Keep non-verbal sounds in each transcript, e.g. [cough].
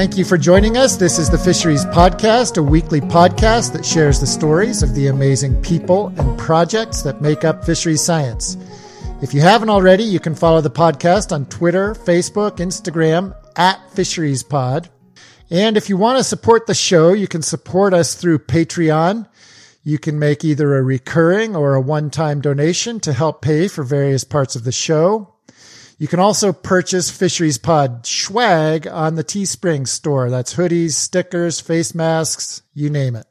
Thank you for joining us. This is the Fisheries Podcast, a weekly podcast that shares the stories of the amazing people and projects that make up fisheries science. If you haven't already, you can follow the podcast on Twitter, Facebook, Instagram at Fisheries Pod. And if you want to support the show, you can support us through Patreon. You can make either a recurring or a one-time donation to help pay for various parts of the show. You can also purchase Fisheries Pod swag on the Teespring store. That's hoodies, stickers, face masks, you name it.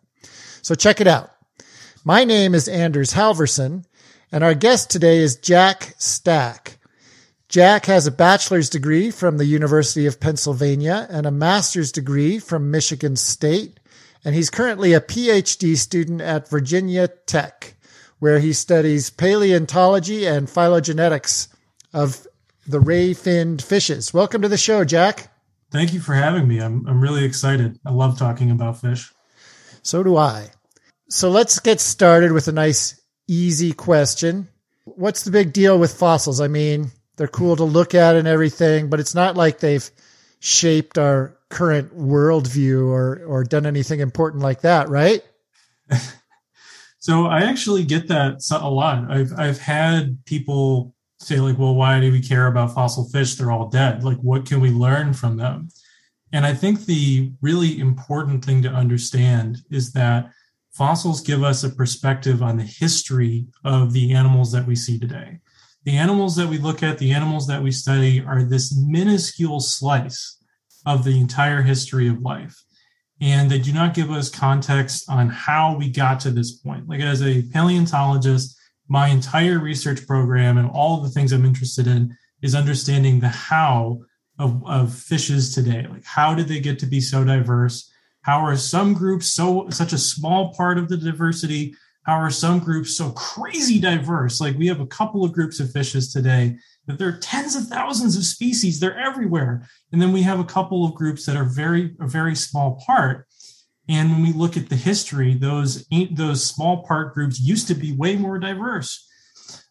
So check it out. My name is Anders Halverson, and our guest today is Jack Stack. Jack has a bachelor's degree from the University of Pennsylvania and a master's degree from Michigan State, and he's currently a PhD student at Virginia Tech, where he studies paleontology and phylogenetics of the ray finned fishes. Welcome to the show, Jack. Thank you for having me. I'm, I'm really excited. I love talking about fish. So do I. So let's get started with a nice, easy question. What's the big deal with fossils? I mean, they're cool to look at and everything, but it's not like they've shaped our current worldview or, or done anything important like that, right? [laughs] so I actually get that a lot. I've, I've had people say like, well, why do we care about fossil fish? They're all dead. Like, what can we learn from them? And I think the really important thing to understand is that fossils give us a perspective on the history of the animals that we see today. The animals that we look at, the animals that we study, are this minuscule slice of the entire history of life. And they do not give us context on how we got to this point. Like, as a paleontologist, my entire research program and all the things I'm interested in is understanding the how of, of fishes today. Like how did they get to be so diverse? How are some groups so such a small part of the diversity? How are some groups so crazy diverse? Like we have a couple of groups of fishes today that there are tens of thousands of species. They're everywhere. And then we have a couple of groups that are very a very small part. And when we look at the history, those those small part groups used to be way more diverse.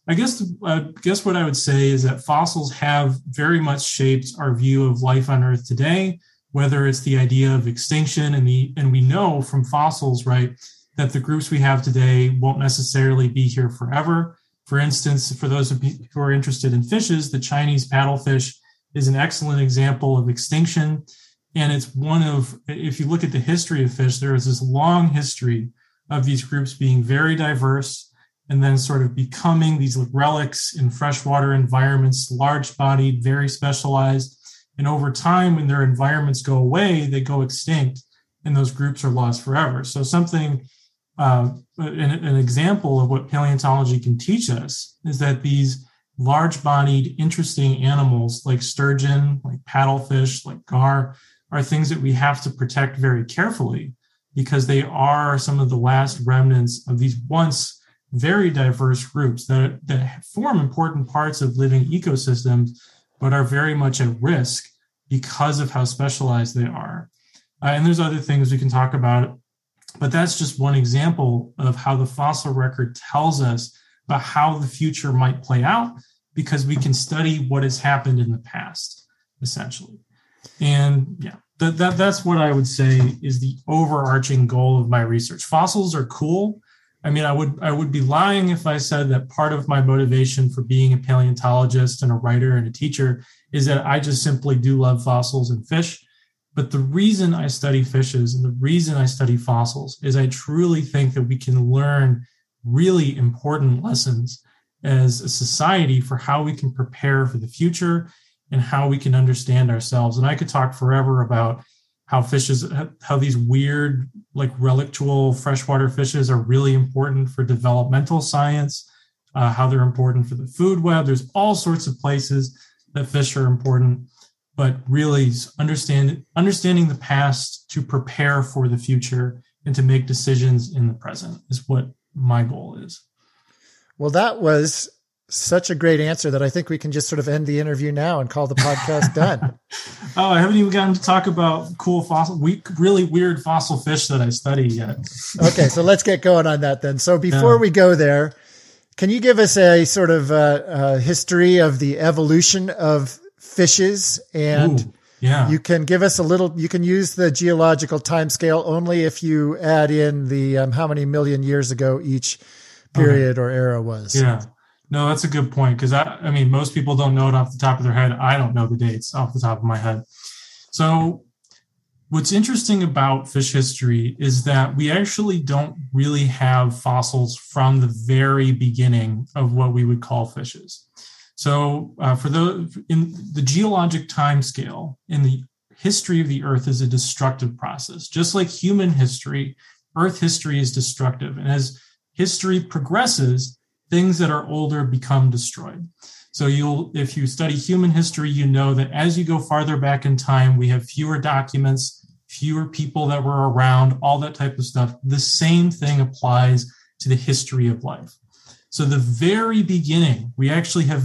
I guess uh, guess what I would say is that fossils have very much shaped our view of life on Earth today. Whether it's the idea of extinction, and the and we know from fossils, right, that the groups we have today won't necessarily be here forever. For instance, for those who are interested in fishes, the Chinese paddlefish is an excellent example of extinction and it's one of, if you look at the history of fish, there is this long history of these groups being very diverse and then sort of becoming these relics in freshwater environments, large bodied, very specialized. And over time, when their environments go away, they go extinct and those groups are lost forever. So, something, uh, an, an example of what paleontology can teach us is that these large bodied, interesting animals like sturgeon, like paddlefish, like gar, are things that we have to protect very carefully because they are some of the last remnants of these once very diverse groups that, that form important parts of living ecosystems, but are very much at risk because of how specialized they are. Uh, and there's other things we can talk about, but that's just one example of how the fossil record tells us about how the future might play out because we can study what has happened in the past, essentially. And yeah, that, that that's what I would say is the overarching goal of my research. Fossils are cool. I mean, I would I would be lying if I said that part of my motivation for being a paleontologist and a writer and a teacher is that I just simply do love fossils and fish. But the reason I study fishes and the reason I study fossils is I truly think that we can learn really important lessons as a society for how we can prepare for the future and how we can understand ourselves. And I could talk forever about how fishes, how these weird, like relictual freshwater fishes are really important for developmental science, uh, how they're important for the food web. There's all sorts of places that fish are important, but really understand, understanding the past to prepare for the future and to make decisions in the present is what my goal is. Well, that was such a great answer that I think we can just sort of end the interview now and call the podcast done. [laughs] oh, I haven't even gotten to talk about cool fossil, we, really weird fossil fish that I study yet. okay, so let's get going on that then. So before yeah. we go there, can you give us a sort of uh, uh, history of the evolution of fishes and Ooh. Yeah. You can give us a little, you can use the geological time scale only if you add in the um, how many million years ago each period okay. or era was. Yeah. No, that's a good point because I, I mean, most people don't know it off the top of their head. I don't know the dates off the top of my head. So, what's interesting about fish history is that we actually don't really have fossils from the very beginning of what we would call fishes. So, uh, for the in the geologic time scale in the history of the Earth is a destructive process, just like human history. Earth history is destructive, and as history progresses, things that are older become destroyed. So you'll, if you study human history, you know that as you go farther back in time, we have fewer documents, fewer people that were around, all that type of stuff. The same thing applies to the history of life. So the very beginning, we actually have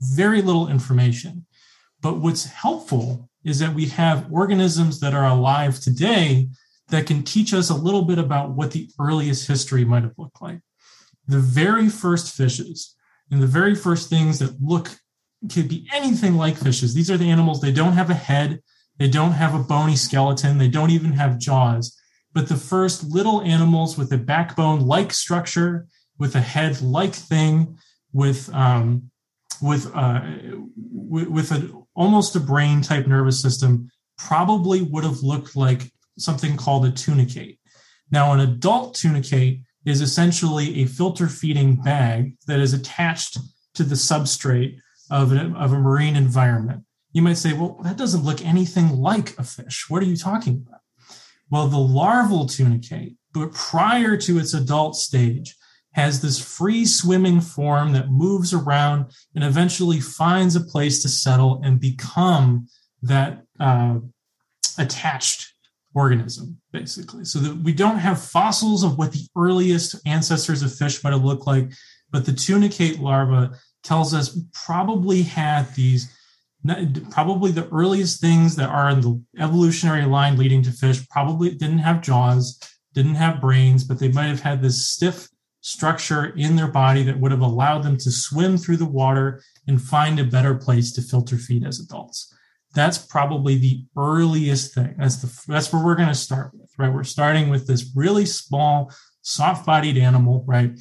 very little information. But what's helpful is that we have organisms that are alive today that can teach us a little bit about what the earliest history might have looked like the very first fishes and the very first things that look could be anything like fishes. These are the animals, they don't have a head, they don't have a bony skeleton, they don't even have jaws. But the first little animals with a backbone like structure, with a head like thing, with um, with uh, with, with a, almost a brain type nervous system, probably would have looked like something called a tunicate. Now, an adult tunicate is essentially a filter feeding bag that is attached to the substrate of a, of a marine environment. You might say, well, that doesn't look anything like a fish. What are you talking about? Well, the larval tunicate, but prior to its adult stage, has this free swimming form that moves around and eventually finds a place to settle and become that uh, attached organism, basically. So that we don't have fossils of what the earliest ancestors of fish might have looked like, but the tunicate larva tells us probably had these probably the earliest things that are in the evolutionary line leading to fish probably didn't have jaws didn't have brains but they might have had this stiff structure in their body that would have allowed them to swim through the water and find a better place to filter feed as adults that's probably the earliest thing. That's the that's where we're going to start with, right? We're starting with this really small, soft-bodied animal, right?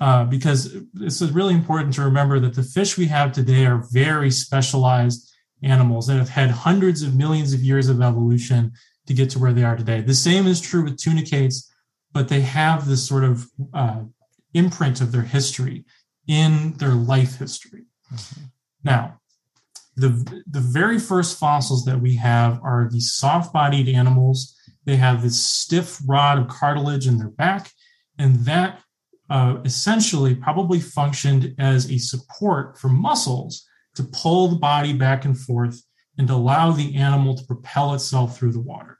Uh, because it's really important to remember that the fish we have today are very specialized animals that have had hundreds of millions of years of evolution to get to where they are today. The same is true with tunicates, but they have this sort of uh, imprint of their history in their life history. Mm-hmm. Now, the the very first fossils that we have are these soft-bodied animals. They have this stiff rod of cartilage in their back, and that uh, essentially probably functioned as a support for muscles to pull the body back and forth and allow the animal to propel itself through the water.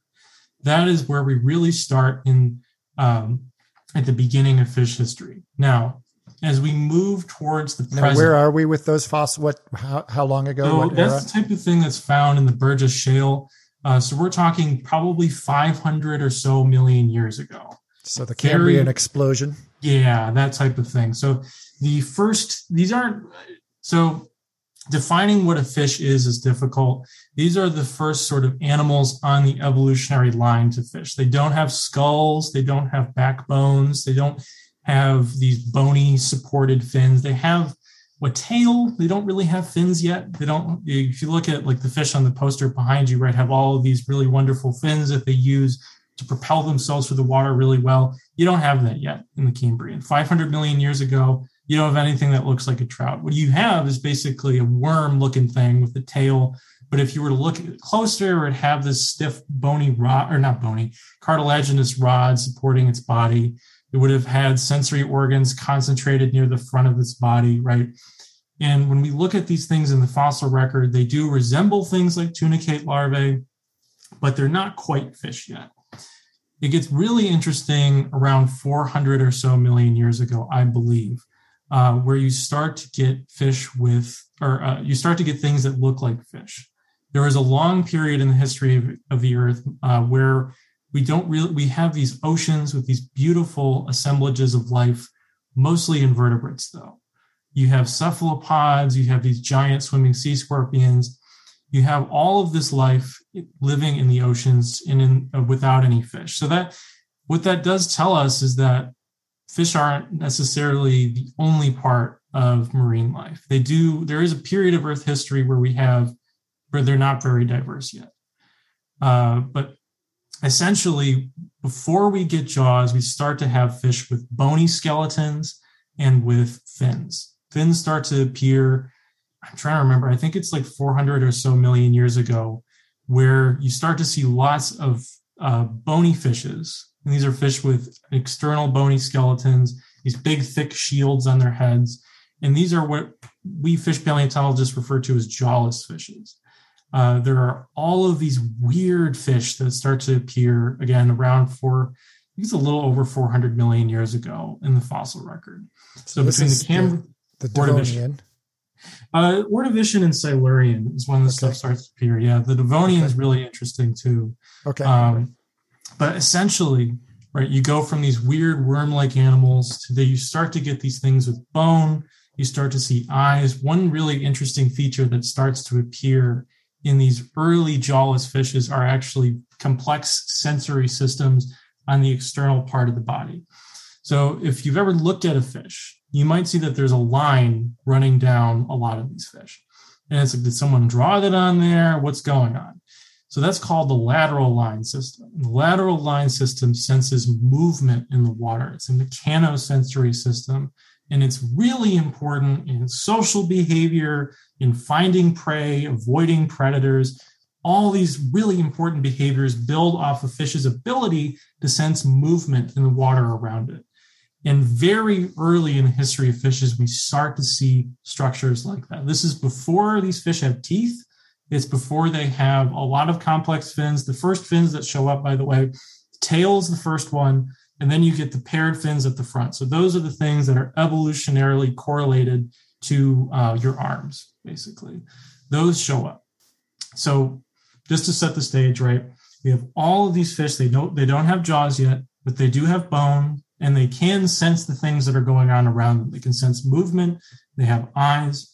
That is where we really start in um, at the beginning of fish history. Now, as we move towards the present. Now, where are we with those fossils? What? How, how long ago? So that's the type of thing that's found in the Burgess Shale. Uh, so we're talking probably 500 or so million years ago. So the Cambrian Very, explosion. Yeah, that type of thing. So the first, these aren't. So defining what a fish is is difficult. These are the first sort of animals on the evolutionary line to fish. They don't have skulls. They don't have backbones. They don't have these bony supported fins. They have a tail. They don't really have fins yet. They don't. If you look at like the fish on the poster behind you, right, have all of these really wonderful fins that they use to propel themselves through the water really well. You don't have that yet in the Cambrian. 500 million years ago, you don't have anything that looks like a trout. What you have is basically a worm looking thing with a tail. But if you were to look closer, it have this stiff, bony rod, or not bony, cartilaginous rod supporting its body. It would have had sensory organs concentrated near the front of its body, right? And when we look at these things in the fossil record, they do resemble things like tunicate larvae, but they're not quite fish yet. It gets really interesting around 400 or so million years ago, I believe, uh, where you start to get fish with, or uh, you start to get things that look like fish. There was a long period in the history of, of the Earth uh, where we don't really we have these oceans with these beautiful assemblages of life mostly invertebrates though you have cephalopods you have these giant swimming sea scorpions you have all of this life living in the oceans and in uh, without any fish. So that what that does tell us is that fish aren't necessarily the only part of marine life. They do. There is a period of Earth history where we have where they're not very diverse yet. Uh, but essentially, before we get jaws, we start to have fish with bony skeletons and with fins. Fins start to appear I'm trying to remember, I think it's like 400 or so million years ago, where you start to see lots of uh, bony fishes. And these are fish with external bony skeletons, these big, thick shields on their heads. And these are what we fish paleontologists refer to as jawless fishes. Uh, there are all of these weird fish that start to appear again around think it's a little over 400 million years ago in the fossil record. So, so between the Cam the, the Devonian, uh, Ordovician and Silurian is when the okay. stuff starts to appear. Yeah, the Devonian okay. is really interesting too. Okay. Um, but essentially, right, you go from these weird worm-like animals to that you start to get these things with bone. You start to see eyes. One really interesting feature that starts to appear in these early jawless fishes are actually complex sensory systems on the external part of the body. So if you've ever looked at a fish you might see that there's a line running down a lot of these fish. And it's like, did someone draw that on there? What's going on? So that's called the lateral line system. The lateral line system senses movement in the water. It's a mechanosensory system, and it's really important in social behavior, in finding prey, avoiding predators. All these really important behaviors build off a fish's ability to sense movement in the water around it. And very early in the history of fishes, we start to see structures like that. This is before these fish have teeth. It's before they have a lot of complex fins. The first fins that show up, by the way, tail is the first one, and then you get the paired fins at the front. So those are the things that are evolutionarily correlated to uh, your arms, basically. Those show up. So just to set the stage, right? We have all of these fish. They don't they don't have jaws yet, but they do have bone and they can sense the things that are going on around them. They can sense movement, they have eyes.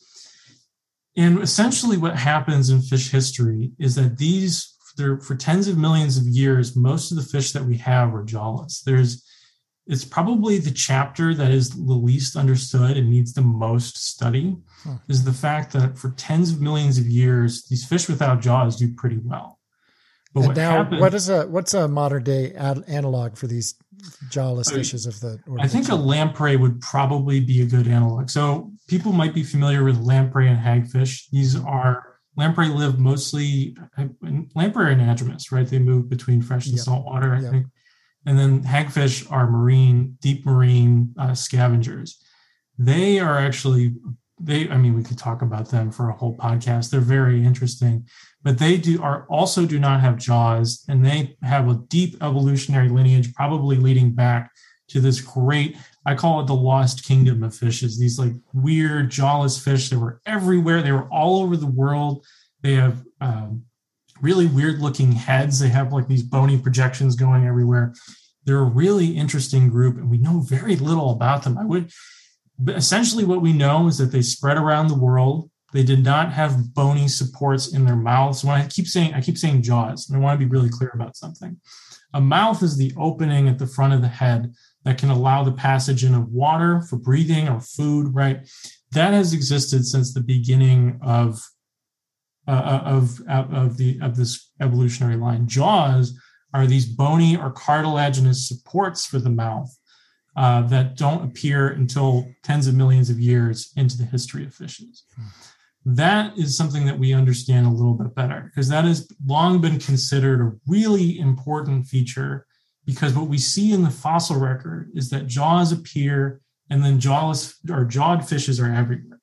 And essentially, what happens in fish history is that these, for tens of millions of years, most of the fish that we have are jawless. There's, it's probably the chapter that is the least understood and needs the most study huh. is the fact that for tens of millions of years, these fish without jaws do pretty well. But what now, happened, what is a what's a modern day ad- analog for these jawless fishes of the. I think a lamprey would probably be a good analog. So people might be familiar with lamprey and hagfish. These are lamprey live mostly lamprey are anadromous, right? They move between fresh and yep. salt water, I yep. think. And then hagfish are marine, deep marine uh, scavengers. They are actually they. I mean, we could talk about them for a whole podcast. They're very interesting but they do are also do not have jaws and they have a deep evolutionary lineage probably leading back to this great i call it the lost kingdom of fishes. These like weird jawless fish that were everywhere. They were all over the world. They have um, really weird looking heads. They have like these bony projections going everywhere. They're a really interesting group and we know very little about them. I would but essentially what we know is that they spread around the world. They did not have bony supports in their mouths. When I keep saying, I keep saying jaws, and I want to be really clear about something. A mouth is the opening at the front of the head that can allow the passage in of water for breathing or food, right? That has existed since the beginning of uh, uh of of the of this evolutionary line. Jaws are these bony or cartilaginous supports for the mouth uh, that don't appear until tens of millions of years into the history of fishes. That is something that we understand a little bit better because that has long been considered a really important feature because what we see in the fossil record is that jaws appear and then jawless or jawed fishes are everywhere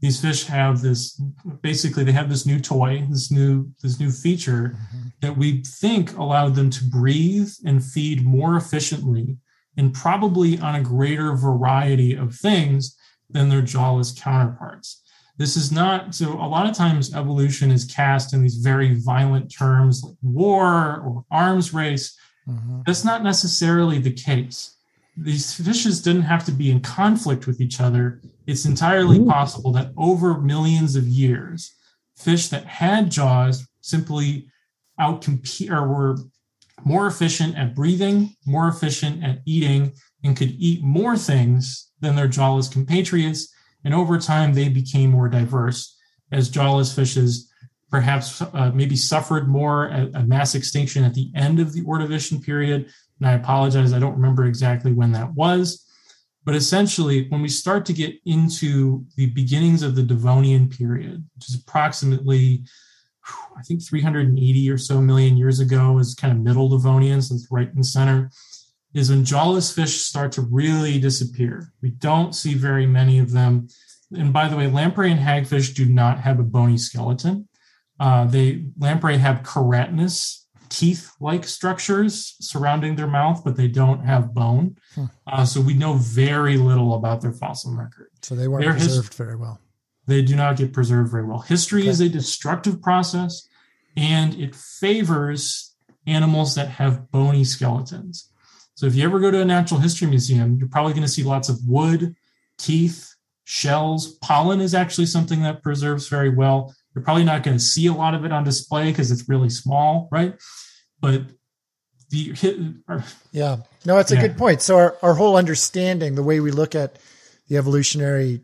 these fish have this basically they have this new toy this new this new feature mm-hmm. that we think allowed them to breathe and feed more efficiently and probably on a greater variety of things than their jawless counterparts this is not so a lot of times evolution is cast in these very violent terms like war or arms race. Mm-hmm. That's not necessarily the case. These fishes didn't have to be in conflict with each other. It's entirely possible that over millions of years, fish that had jaws simply outcompete or were more efficient at breathing, more efficient at eating, and could eat more things than their jawless compatriots. And over time, they became more diverse as jawless fishes perhaps uh, maybe suffered more a mass extinction at the end of the Ordovician period. And I apologize, I don't remember exactly when that was. But essentially, when we start to get into the beginnings of the Devonian period, which is approximately, I think, 380 or so million years ago, is kind of middle Devonian, so it's right in the center, is when jawless fish start to really disappear. We don't see very many of them. And by the way, lamprey and hagfish do not have a bony skeleton. Uh, they lamprey have keratinous teeth-like structures surrounding their mouth, but they don't have bone. Hmm. Uh, so we know very little about their fossil record. So they weren't Their preserved very well. They do not get preserved very well. History okay. is a destructive process, and it favors animals that have bony skeletons. So if you ever go to a natural history museum, you're probably going to see lots of wood, teeth, shells. Pollen is actually something that preserves very well. You're probably not going to see a lot of it on display because it's really small, right? But the or, yeah, no, that's a good point. So our, our whole understanding, the way we look at the evolutionary,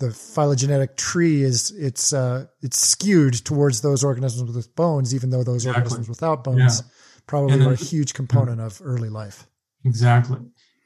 the phylogenetic tree is it's uh, it's skewed towards those organisms with bones, even though those exactly. organisms without bones yeah. Probably are a huge component of early life. Exactly.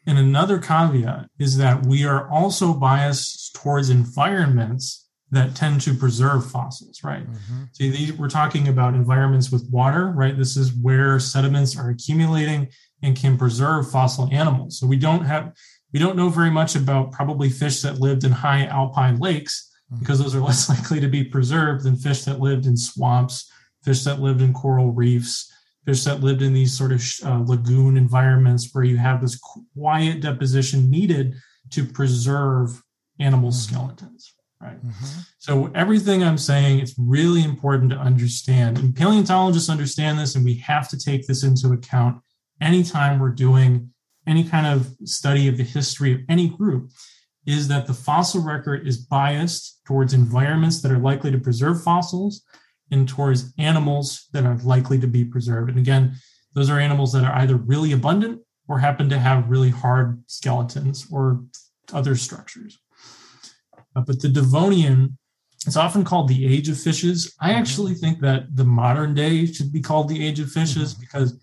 And another caveat is that we are also biased towards environments that tend to preserve fossils, right? Mm-hmm. So these, we're talking about environments with water, right? This is where sediments are accumulating and can preserve fossil animals. So we don't have we don't know very much about probably fish that lived in high alpine lakes mm-hmm. because those are [laughs] less likely to be preserved than fish that lived in swamps, fish that lived in coral reefs, fish that lived in these sort of uh, lagoon environments where you have this quiet deposition needed to preserve animal mm-hmm. skeletons right? Mm-hmm. So everything I'm saying, it's really important to understand. And paleontologists understand this, and we have to take this into account anytime we're doing any kind of study of the history of any group, is that the fossil record is biased towards environments that are likely to preserve fossils and towards animals that are likely to be preserved. And again, those are animals that are either really abundant or happen to have really hard skeletons or other structures. Uh, but the Devonian, it's often called the age of fishes. I mm-hmm. actually think that the modern day should be called the age of fishes mm-hmm. because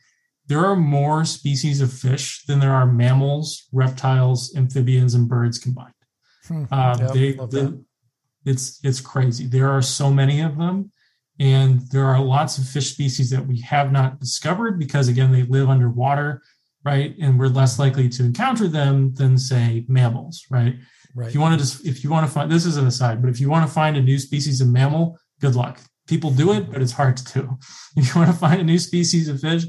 there are more species of fish than there are mammals, reptiles, amphibians, and birds combined. Hmm. Uh, yep, they, they it's it's crazy. There are so many of them, and there are lots of fish species that we have not discovered because again they live underwater, right? And we're less likely to encounter them than say mammals, right? Right. If you want to just, if you want to find, this is an aside, but if you want to find a new species of mammal, good luck. People do it, but it's hard to do. [laughs] If you want to find a new species of fish,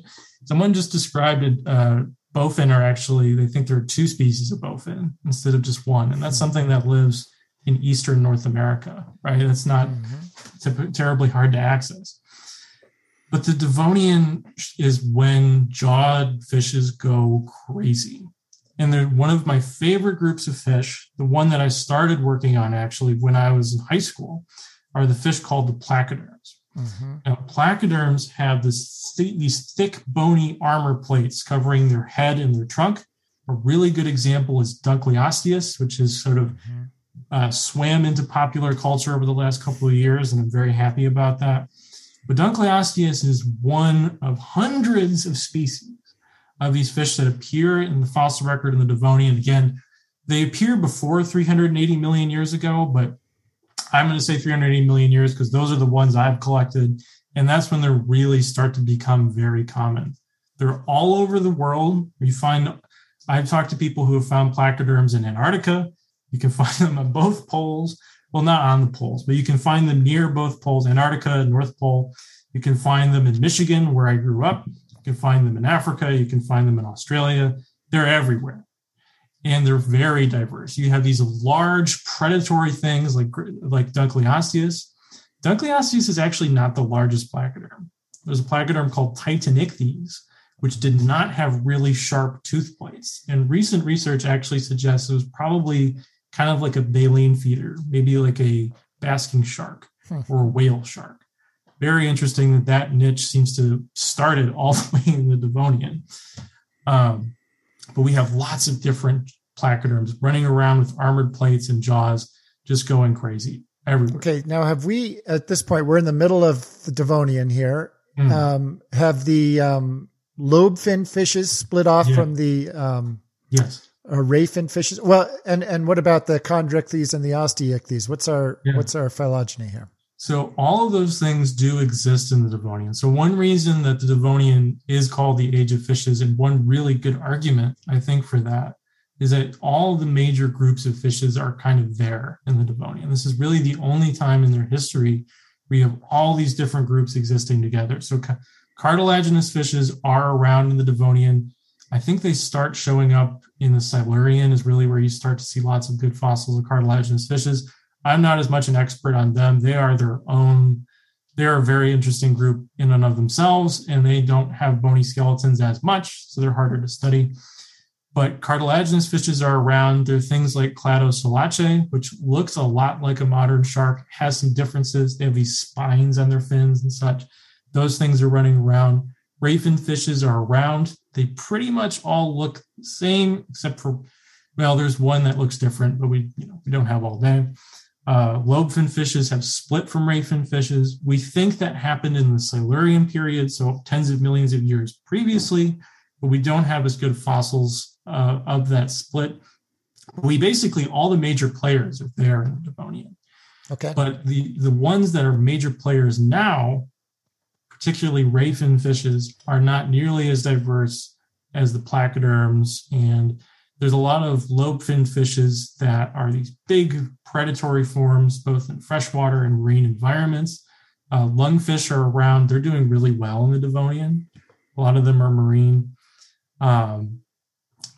someone just described it. Uh, bowfin are actually, they think there are two species of bowfin instead of just one. And that's something that lives in Eastern North America, right? That's not mm-hmm. terribly hard to access. But the Devonian is when jawed fishes go crazy and they're one of my favorite groups of fish. The one that I started working on actually when I was in high school are the fish called the placoderms. Mm-hmm. Now, placoderms have this th- these thick, bony armor plates covering their head and their trunk. A really good example is Dunkleosteus, which is sort of mm-hmm. Uh, swam into popular culture over the last couple of years, and I'm very happy about that. But Dunkleosteus is one of hundreds of species of these fish that appear in the fossil record in the Devonian. Again, they appear before 380 million years ago, but I'm going to say 380 million years because those are the ones I've collected. And that's when they really start to become very common. They're all over the world. You find, I've talked to people who have found placoderms in Antarctica. You can [laughs] find them on both poles. Well, not on the poles, but you can find them near both poles, Antarctica, North Pole. You can find them in Michigan, where I grew up You can find them in Africa, you can find them in Australia. They're everywhere. And they're very diverse. You have these large predatory things like, like Dunkleosteus. Dunkleosteus is actually not the largest placoderm. There's a placoderm called Titanichthys, which did not have really sharp tooth plates. And recent research actually suggests it was probably kind of like a baleen feeder, maybe like a basking shark. hmm. or a whale shark. Very interesting that that niche seems to started [laughs] all the way in the Devonian. Um, but we have lots of different placoderms running around with armored plates and jaws, just going crazy everywhere. Okay, now have we at this point? We're in the middle of the Devonian here. Mm. Um, have the um, lobe fin fishes split off yeah. from the um, yes uh, ray fin fishes? Well, and and what about the chondrichthyes and the osteichthyes? What's our yeah. what's our phylogeny here? So all of those things do exist in the Devonian. So one reason that the Devonian is called the age of fishes, and one really good argument I think for that is that all the major groups of fishes are kind of there in the Devonian. This is really the only time in their history we have all these different groups existing together. So cartilaginous fishes are around in the Devonian. I think they start showing up in the Silurian is really where you start to see lots of good fossils of cartilaginous fishes. I'm not as much an expert on them. They are their own, they're a very interesting group in and of themselves, and they don't have bony skeletons as much, so they're harder to study. But cartilaginous fishes are around. There are things like Cladoselache, which looks a lot like a modern shark, has some differences. They have these spines on their fins and such. Those things are running around. Rayfin fishes are around. They pretty much all look the same, except for, well, there's one that looks different, but we, you know, we don't have all day. Uh, lobefin fishes have split from rayfin fishes. We think that happened in the Silurian period, so tens of millions of years previously, but we don't have as good fossils uh, of that split. We basically all the major players are there in the Devonian. Okay. But the the ones that are major players now, particularly rayfin fishes, are not nearly as diverse as the placoderms. And there's a lot of lobe-finned fishes that are these big predatory forms, both in freshwater and marine environments. Uh, lungfish are around; they're doing really well in the Devonian. A lot of them are marine. Um,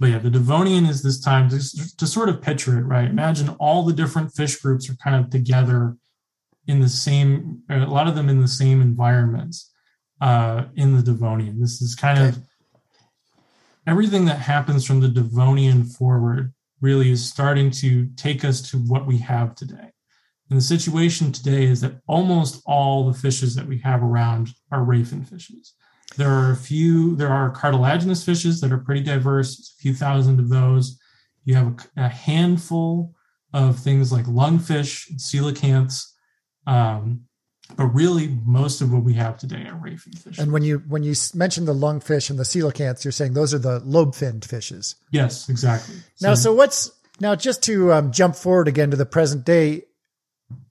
but yeah, the Devonian is this time to, to sort of picture it, right? Imagine all the different fish groups are kind of together in the same, a lot of them in the same environments uh, in the Devonian. This is kind okay. of everything that happens from the Devonian forward really is starting to take us to what we have today. And the situation today is that almost all the fishes that we have around are rayfin fishes. There are a few, there are cartilaginous fishes that are pretty diverse, a few thousand of those. You have a, a handful of things like lungfish, coelacanths, um, but really most of what we have today are rayfin fish. And when you when you mentioned the lungfish and the coelacanths, you're saying those are the lobe-finned fishes. Yes, exactly. Now, so, so what's now just to um, jump forward again to the present day?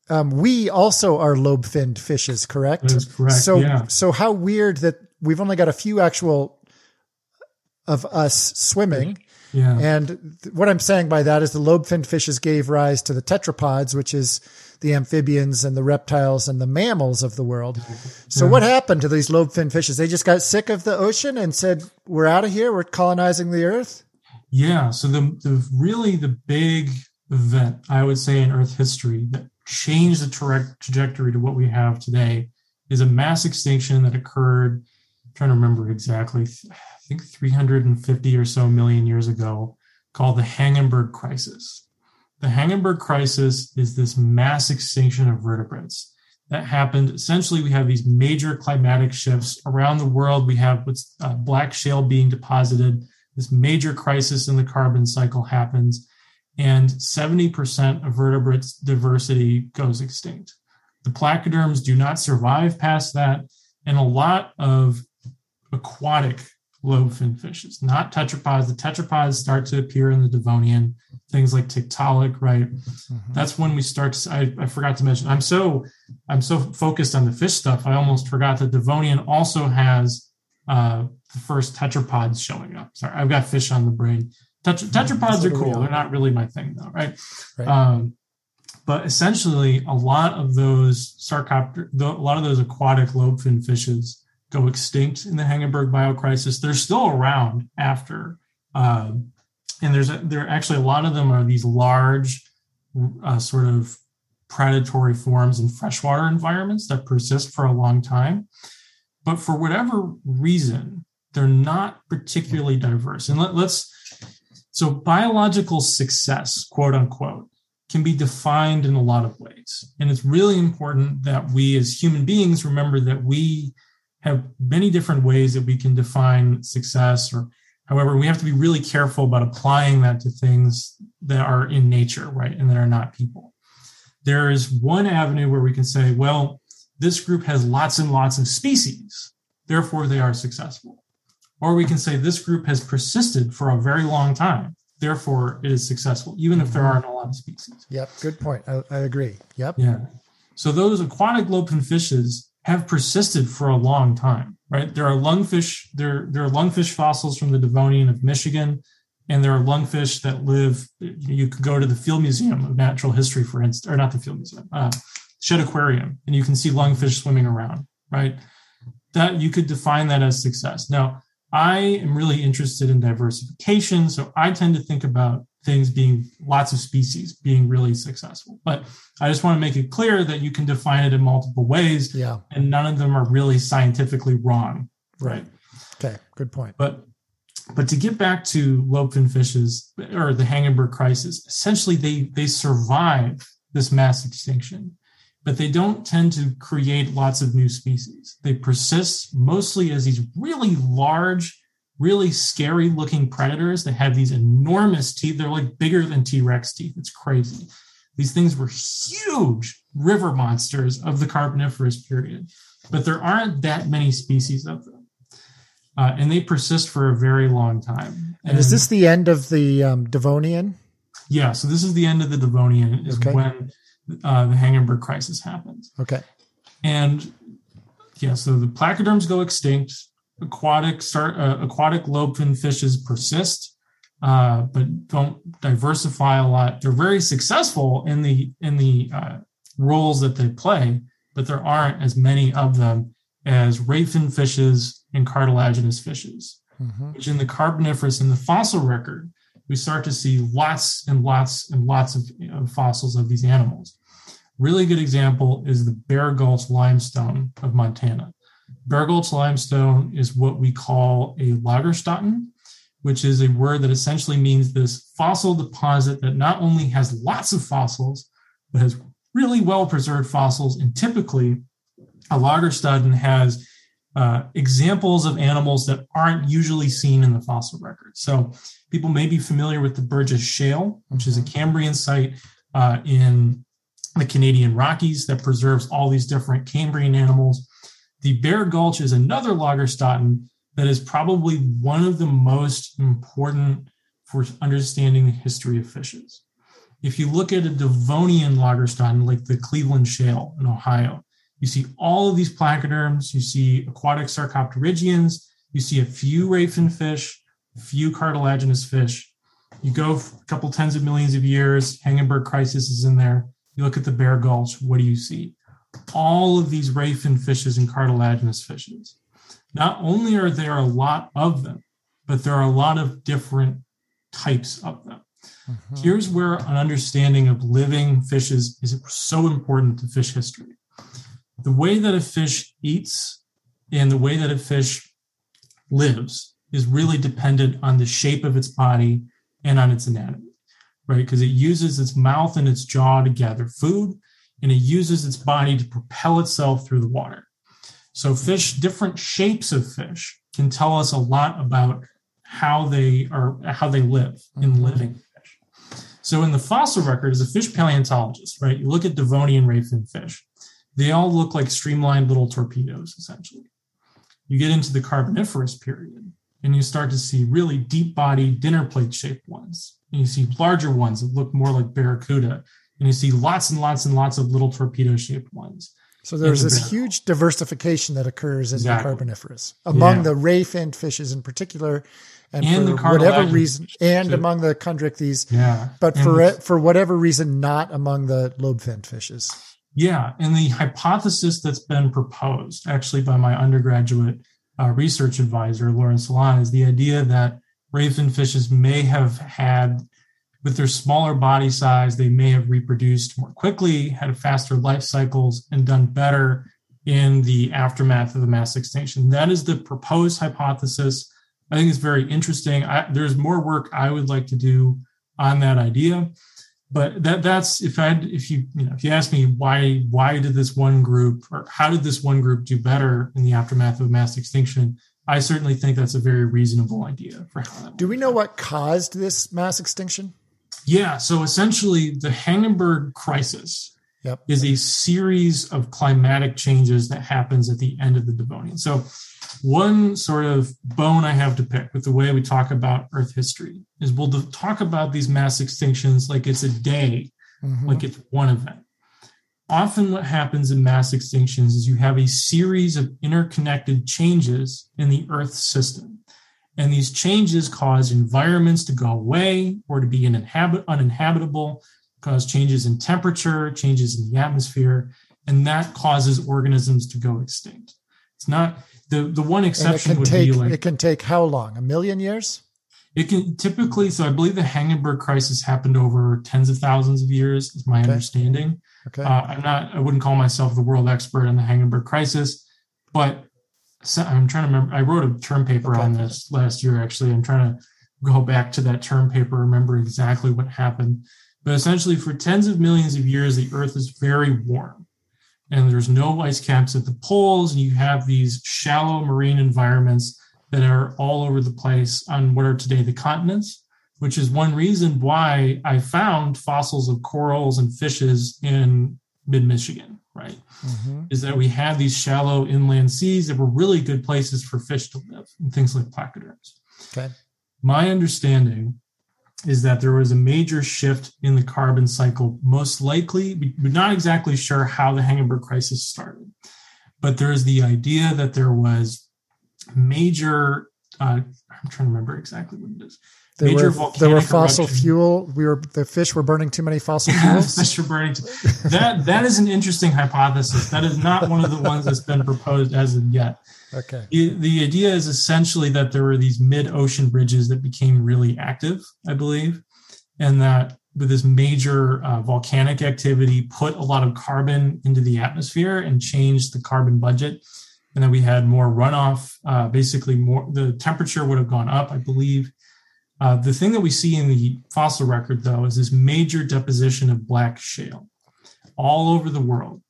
Um, we also are lobe-finned fishes, correct? That is correct. So, yeah. so how weird that we've only got a few actual of us swimming. Yeah. And what I'm saying by that is the lobe-finned fishes gave rise to the tetrapods, which is the amphibians and the reptiles and the mammals of the world. So yeah. what happened to these lobe-finned fishes? They just got sick of the ocean and said, "We're out of here. We're colonizing the earth." Yeah. So the, the really the big event I would say in Earth history that changed the tra- trajectory to what we have today is a mass extinction that occurred trying to remember exactly, think 350 or so million years ago, called the Hangenberg Crisis. The Hangenberg Crisis is this mass extinction of vertebrates that happened. Essentially, we have these major climatic shifts around the world. We have what's uh, black shale being deposited. This major crisis in the carbon cycle happens, and 70% of vertebrates diversity goes extinct. The placoderms do not survive past that, and a lot of aquatic lobe-fin fishes, not tetrapods. The tetrapods start to appear in the Devonian, things like Tiktaalik, right? Mm-hmm. That's when we start to, I, I, forgot to mention, I'm so, I'm so focused on the fish stuff. I almost forgot that Devonian also has uh, the first tetrapods showing up. Sorry, I've got fish on the brain. Tetra, mm-hmm. tetrapods are cool. They're not really my thing though, right? right. Um, but essentially, a lot of those sarcopter, a lot of those aquatic lobe-fin fishes go extinct in the Hangenberg biocrisis. They're still around after, uh, and there's a, there actually a lot of them are these large, uh, sort of predatory forms in freshwater environments that persist for a long time. But for whatever reason, they're not particularly diverse. And let, let's so biological success, quote unquote, can be defined in a lot of ways. And it's really important that we as human beings remember that we have many different ways that we can define success or however we have to be really careful about applying that to things that are in nature right and that are not people. There is one avenue where we can say well this group has lots and lots of species therefore they are successful. Or we can say this group has persisted for a very long time therefore it is successful even if there mm-hmm. aren't a lot of species. Yep good point. I, I agree. Yep. Yeah. So those aquatic lobefin fishes have persisted for a long time, right? There are lungfish, there, there are lungfish fossils from the Devonian of Michigan, and there are lungfish that live. You could go to the Field Museum of Natural History, for instance, or not the Field Museum, uh, Shedd Aquarium, and you can see lungfish swimming around, right? That you could define that as success. Now, I am really interested in diversification, so I tend to think about things being lots of species being really successful. But I just want to make it clear that you can define it in multiple ways. Yeah. And none of them are really scientifically wrong. Right. Okay. Good point. But but to get back to lobefin fishes or the Hangenberg crisis, essentially they they survive this mass extinction, but they don't tend to create lots of new species. They persist mostly as these really large really scary looking predators that have these enormous teeth. They're like bigger than T Rex teeth. It's crazy. These things were huge river monsters of the Carboniferous period, but there aren't that many species of them. Uh, and they persist for a very long time. And, and is this the end of the um, Devonian? Yeah, so this is the end of the Devonian, is okay. when uh, the Hangenberg crisis happens. Okay. And yeah, so the placoderms go extinct aquatic start uh, aquatic lobefin fishes persist uh, but don't diversify a lot. They're very successful in the in the uh, roles that they play but there aren't as many of them as ray fin fishes and cartilaginous fishes. Mm-hmm. which in the carboniferous in the fossil record we start to see lots and lots and lots of, of fossils of these animals. Really good example is the bear gulch limestone of montana Gulch limestone is what we call a Lagerstätten, which is a word that essentially means this fossil deposit that not only has lots of fossils, but has really well preserved fossils. And typically, a Lagerstätten has uh, examples of animals that aren't usually seen in the fossil record. So, people may be familiar with the Burgess Shale, which is a mm-hmm. Cambrian site uh, in the Canadian Rockies that preserves all these different Cambrian animals. The Bear Gulch is another Lagerstätten that is probably one of the most important for understanding the history of fishes. If you look at a Devonian Lagerstätten, like the Cleveland Shale in Ohio, you see all of these placoderms, you see aquatic sarcopterygians, you see a few ray fin fish, a few cartilaginous fish. You go a couple tens of millions of years, Hangenberg crisis is in there. You look at the Bear Gulch, what do you see? All of these ray fin fishes and cartilaginous fishes. Not only are there a lot of them, but there are a lot of different types of them. Mm-hmm. Here's where an understanding of living fishes is so important to fish history. The way that a fish eats and the way that a fish lives is really dependent on the shape of its body and on its anatomy, right? Because it uses its mouth and its jaw to gather food and it uses its body to propel itself through the water. So, fish, different shapes of fish can tell us a lot about how they are, how they live in mm-hmm. living fish. So, in the fossil record, as a fish paleontologist, right, you look at Devonian ray fin fish, they all look like streamlined little torpedoes, essentially. You get into the Carboniferous period, and you start to see really deep bodied dinner plate shaped ones. And you see larger ones that look more like barracuda and you see lots and lots and lots of little torpedo shaped ones. So there's the this huge diversification that occurs in exactly. the Carboniferous among yeah. the ray finned fishes in particular, and, and for whatever reason, and too. among the chondrichthyes. Yeah, but and for for whatever reason, not among the lobe finned fishes. Yeah, and the hypothesis that's been proposed actually by my undergraduate uh, research advisor Lauren Sallan is the idea that ray finned fishes may have had with their smaller body size, they may have reproduced more quickly, had faster life cycles, and done better in the aftermath of the mass extinction. That is the proposed hypothesis. I think it's very interesting. I, there's more work I would like to do on that idea. but that that's if I if you you know if you ask me why why did this one group or how did this one group do better in the aftermath of mass extinction? I certainly think that's a very reasonable idea for how that. Do we know what caused this mass extinction? Yeah, so essentially, the Hangenberg crisis yep. is a series of climatic changes that happens at the end of the Devonian. So one sort of bone I have to pick with the way we talk about Earth history is we'll talk about these mass extinctions like it's a day, mm-hmm. like it's one event. Often, what happens in mass extinctions is you have a series of interconnected changes in the Earth system. And these changes cause environments to go away or to be uninhabit- uninhabitable, cause changes in temperature, changes in the atmosphere, and that causes organisms to go extinct. It's not the the one exception would take, be like it can take how long? A million years? It can typically. So I believe the Hangenberg crisis happened over tens of thousands of years. Is my okay. understanding. Okay. Uh, I'm not. I wouldn't call myself the world expert on the Hangenberg crisis, but I'm trying to remember. I wrote a term paper okay. on this last year. Actually, I'm trying to go back to that term paper, remember exactly what happened. But essentially, for tens of millions of years, the Earth is very warm and there's no ice caps at the poles and you have these shallow marine environments that are all over the place on what are today the continents which is one reason why i found fossils of corals and fishes in mid-michigan right mm-hmm. is that we had these shallow inland seas that were really good places for fish to live and things like placoderms okay my understanding is that there was a major shift in the carbon cycle. Most likely, we're not exactly sure how the Hangenberg crisis started, but there's the idea that there was major. Uh, I'm trying to remember exactly what it is. There major were, there were fossil eruption. fuel. We were the fish were burning too many fossil [laughs] fuels. fish were burning. Too, that that is an interesting hypothesis. That is not one of the ones that's been proposed as of yet. Okay. The the idea is essentially that there were these mid ocean ridges that became really active, I believe, and that with this major uh, volcanic activity put a lot of carbon into the atmosphere and changed the carbon budget. And then we had more runoff. Uh, basically, more the temperature would have gone up, I believe. Uh, the thing that we see in the fossil record, though, is this major deposition of black shale all over the world.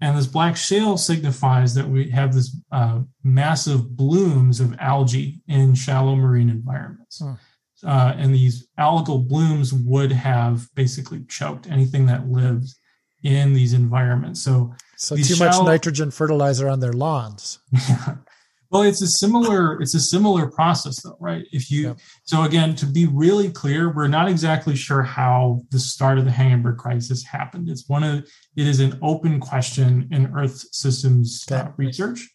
And this black shale signifies that we have this uh, massive blooms of algae in shallow marine environments. Huh. Uh, and these algal blooms would have basically choked anything that lives in these environments. So, so too shallow, much nitrogen fertilizer on their lawns. [laughs] Well, it's a similar it's a similar process though, right? If you so again to be really clear, we're not exactly sure how the start of the Hangenberg crisis happened. It's one of it is an open question in Earth systems uh, research.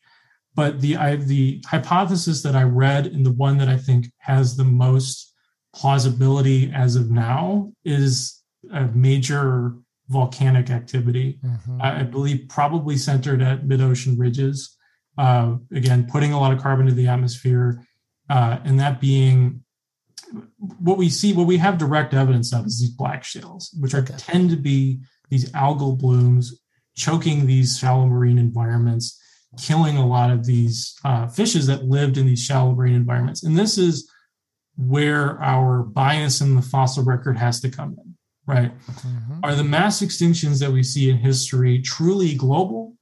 But the I, the hypothesis that I read and the one that I think has the most plausibility as of now is a major volcanic activity. Mm-hmm. I, I believe probably centered at mid ocean ridges uh, again, putting a lot of carbon into the atmosphere, uh, and that being what we see, what we have direct evidence of is these black shales, which are okay. tend to be these algal blooms choking these shallow marine environments, killing a lot of these uh, fishes that lived in these shallow marine environments. And this is where our bias in the fossil record has to come in, right? Mm-hmm. Are the mass extinctions that we see in history truly global?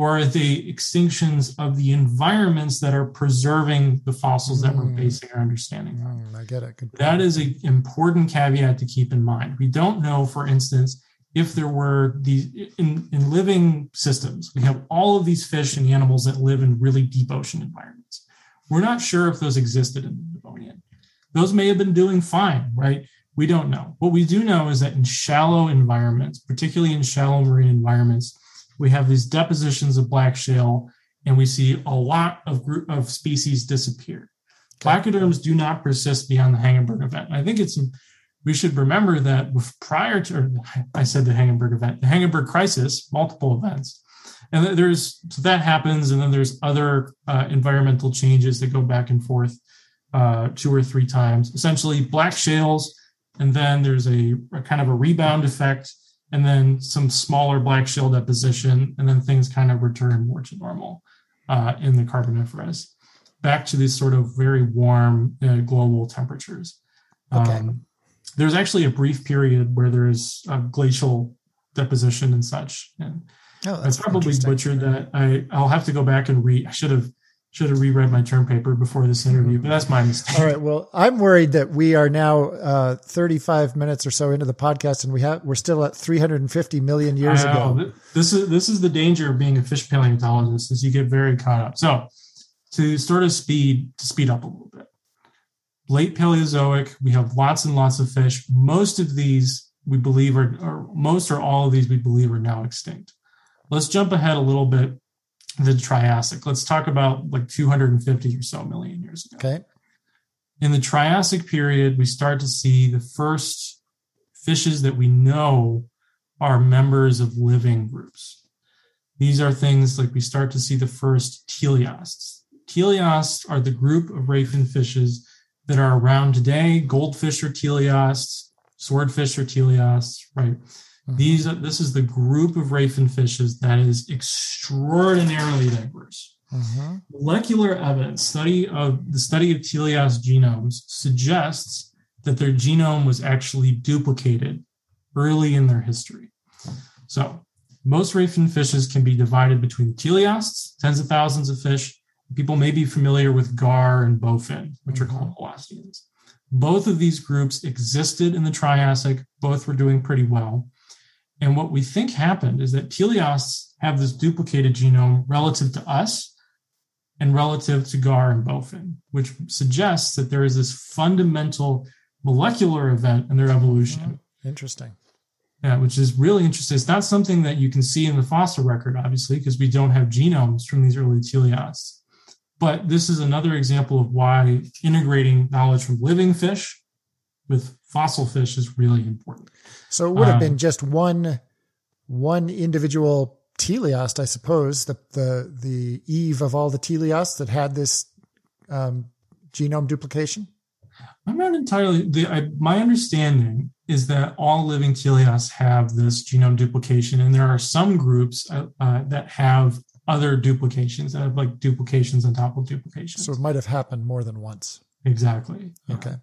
Or are they extinctions of the environments that are preserving the fossils that we're mm. basing our understanding on? Mm, I get it. Good that is an important caveat to keep in mind. We don't know, for instance, if there were these in, in living systems, we have all of these fish and animals that live in really deep ocean environments. We're not sure if those existed in the Devonian. Those may have been doing fine, right? We don't know. What we do know is that in shallow environments, particularly in shallow marine environments, we have these depositions of black shale, and we see a lot of group of species disappear. Placoderms do not persist beyond the Hangenberg event. And I think it's we should remember that prior to I said the Hangenberg event, the Hangenberg crisis, multiple events, and there's so that happens, and then there's other uh, environmental changes that go back and forth uh, two or three times. Essentially, black shales, and then there's a, a kind of a rebound effect and then some smaller black shale deposition, and then things kind of return more to normal uh, in the Carboniferous, back to these sort of very warm uh, global temperatures. Okay. Um, there's actually a brief period where there's a glacial deposition and such. And oh, I probably butchered that. I I'll have to go back and read. I should have should have reread my term paper before this interview, but that's my mistake. All right. Well, I'm worried that we are now uh, 35 minutes or so into the podcast, and we have we're still at 350 million years ago. This is this is the danger of being a fish paleontologist, is you get very caught up. So, to sort of speed to speed up a little bit, late Paleozoic, we have lots and lots of fish. Most of these we believe are, or most or all of these we believe are now extinct. Let's jump ahead a little bit the Triassic. Let's talk about like 250 or so million years ago. Okay. In the Triassic period, we start to see the first fishes that we know are members of living groups. These are things like we start to see the first teleosts. Teleosts are the group of ray fin fishes that are around today. Goldfish are teleosts, swordfish are teleosts, right? Mm-hmm. These are, this is the group of ray fin fishes that is extraordinarily diverse. Mm-hmm. Molecular evidence study of the study of teleost genomes suggests that their genome was actually duplicated early in their history. So most ray fin fishes can be divided between teleosts, tens of thousands of fish. People may be familiar with gar and bowfin, which mm-hmm. are called holosteans. Both of these groups existed in the Triassic. Both were doing pretty well. And what we think happened is that teleosts have this duplicated genome relative to us and relative to gar and bowfin, which suggests that there is this fundamental molecular event in their evolution. Mm-hmm. Interesting. Yeah, which is really interesting. It's not something that you can see in the fossil record, obviously, because we don't have genomes from these early teleosts. But this is another example of why integrating knowledge from living fish with fossil fish is really important. So it would have um, been just one one individual teleost, I suppose, the the the eve of all the teleosts that had this um, genome duplication. I'm not entirely. The, I, my understanding is that all living teleosts have this genome duplication, and there are some groups uh, uh, that have other duplications that have like duplications on top of duplications. So it might have happened more than once. Exactly. Okay.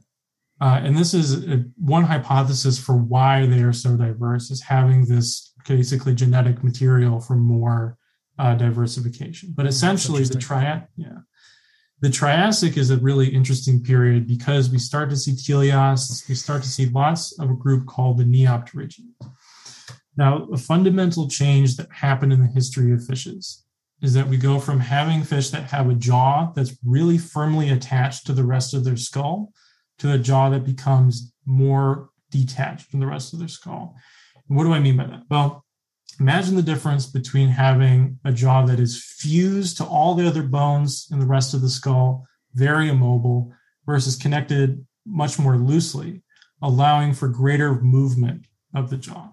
Uh, and this is a, one hypothesis for why they are so diverse is having this basically genetic material for more uh, diversification. But hmm, essentially, the triad, yeah, the Triassic is a really interesting period because we start to see teleosts, we start to see lots of a group called the Neopterygians. Now, a fundamental change that happened in the history of fishes is that we go from having fish that have a jaw that's really firmly attached to the rest of their skull to a jaw that becomes more detached from the rest of their skull. And what do I mean by that? Well, imagine the difference between having a jaw that is fused to all the other bones in the rest of the skull, very immobile, versus connected much more loosely, allowing for greater movement of the jaw.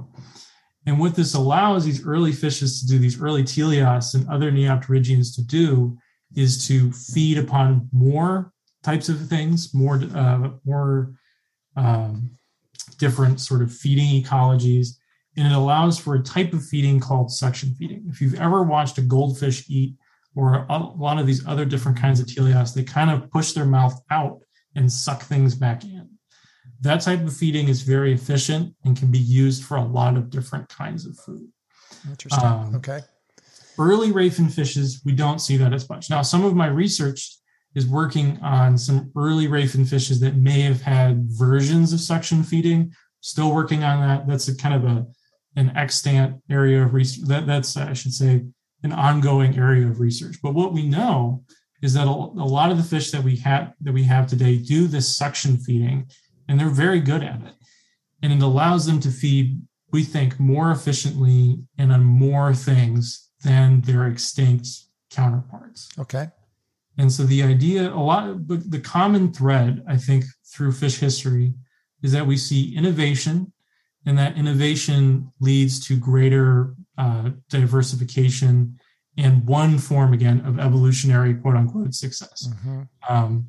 And what this allows these early fishes to do, these early teleosts and other neopterygians to do, is to feed upon more types of things, more uh, more um, different sort of feeding ecologies, and it allows for a type of feeding called suction feeding. If you've ever watched a goldfish eat or a lot of these other different kinds of teleosts, they kind of push their mouth out and suck things back in. That type of feeding is very efficient and can be used for a lot of different kinds of food. Interesting. Um, okay. Early ray fin fishes, we don't see that as much. Now, some of my research is working on some early ray fin fishes that may have had versions of suction feeding. Still working on that. That's a kind of a an extant area of research. That, that's I should say an ongoing area of research. But what we know is that a, a lot of the fish that we have that we have today do this suction feeding, and they're very good at it. And it allows them to feed, we think, more efficiently and on more things than their extinct counterparts. Okay. And so the idea, a lot, but the common thread, I think, through fish history is that we see innovation, and that innovation leads to greater uh, diversification and one form again of evolutionary quote unquote success. Mm-hmm. Um,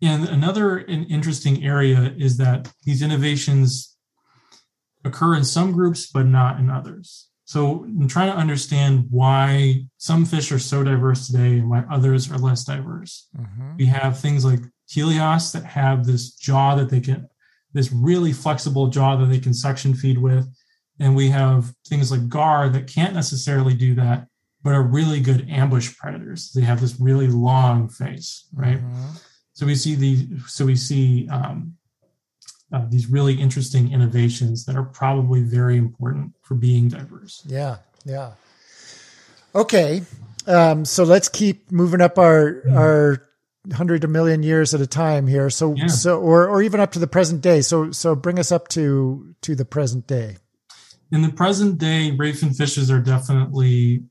and another an interesting area is that these innovations occur in some groups, but not in others. So I'm trying to understand why some fish are so diverse today and why others are less diverse. Mm-hmm. We have things like teleosts that have this jaw that they can this really flexible jaw that they can suction feed with. And we have things like gar that can't necessarily do that, but are really good ambush predators. They have this really long face, right? Mm-hmm. So we see the so we see um, uh, these really interesting innovations that are probably very important for being diverse. Yeah, yeah. Okay, um, so let's keep moving up our mm-hmm. our hundred a million years at a time here. So yeah. so or or even up to the present day. So so bring us up to to the present day. In the present day, rayfin fishes are definitely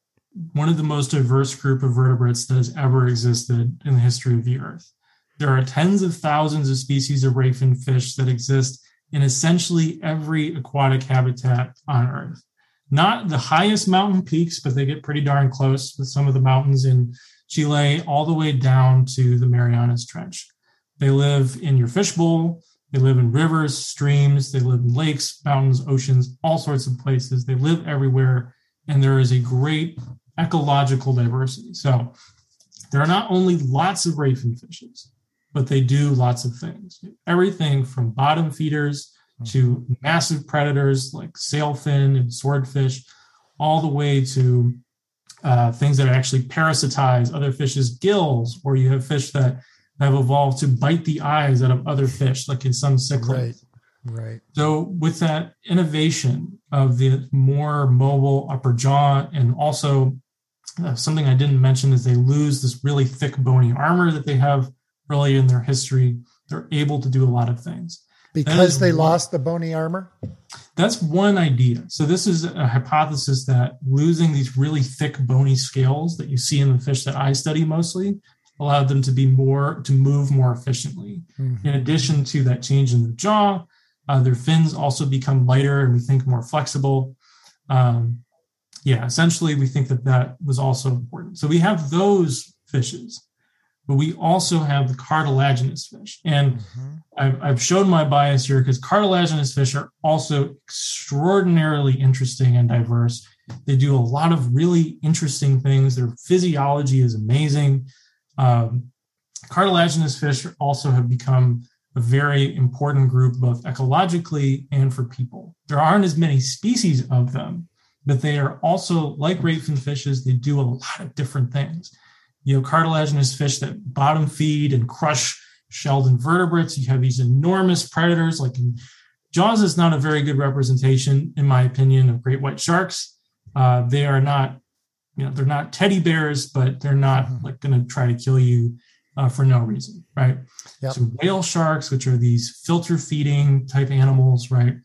one of the most diverse group of vertebrates that has ever existed in the history of the Earth. There are tens of thousands of species of rayfin fish that exist in essentially every aquatic habitat on Earth. Not the highest mountain peaks, but they get pretty darn close with some of the mountains in Chile all the way down to the Marianas Trench. They live in your fishbowl. They live in rivers, streams. They live in lakes, mountains, oceans, all sorts of places. They live everywhere. And there is a great ecological diversity. So there are not only lots of rayfin fishes, but they do lots of things. Everything from bottom feeders to mm-hmm. massive predators like sailfin and swordfish, all the way to uh, things that actually parasitize other fish's gills, or you have fish that have evolved to bite the eyes out of other fish, like in some cichlids. Right. Right. So, with that innovation of the more mobile upper jaw, and also uh, something I didn't mention is they lose this really thick bony armor that they have early in their history, they're able to do a lot of things. Because they one, lost the bony armor? That's one idea. So, this is a hypothesis that losing these really thick bony scales that you see in the fish that I study mostly allowed them to be more, to move more efficiently. Mm-hmm. In addition to that change in the jaw, uh, their fins also become lighter and we think more flexible. Um, yeah, essentially, we think that that was also important. So, we have those fishes but we also have the cartilaginous fish. And mm-hmm. I've, I've shown my bias here because cartilaginous fish are also extraordinarily interesting and diverse. They do a lot of really interesting things. Their physiology is amazing. Um, cartilaginous fish also have become a very important group, both ecologically and for people. There aren't as many species of them, but they are also like rayfin fishes. They do a lot of different things you know, cartilaginous fish that bottom feed and crush shelled invertebrates. You have these enormous predators like in Jaws is not a very good representation, in my opinion, of great white sharks. Uh, they are not, you know, they're not teddy bears, but they're not mm-hmm. like going to try to kill you uh, for no reason, right? Yep. So whale sharks, which are these filter feeding type animals, right?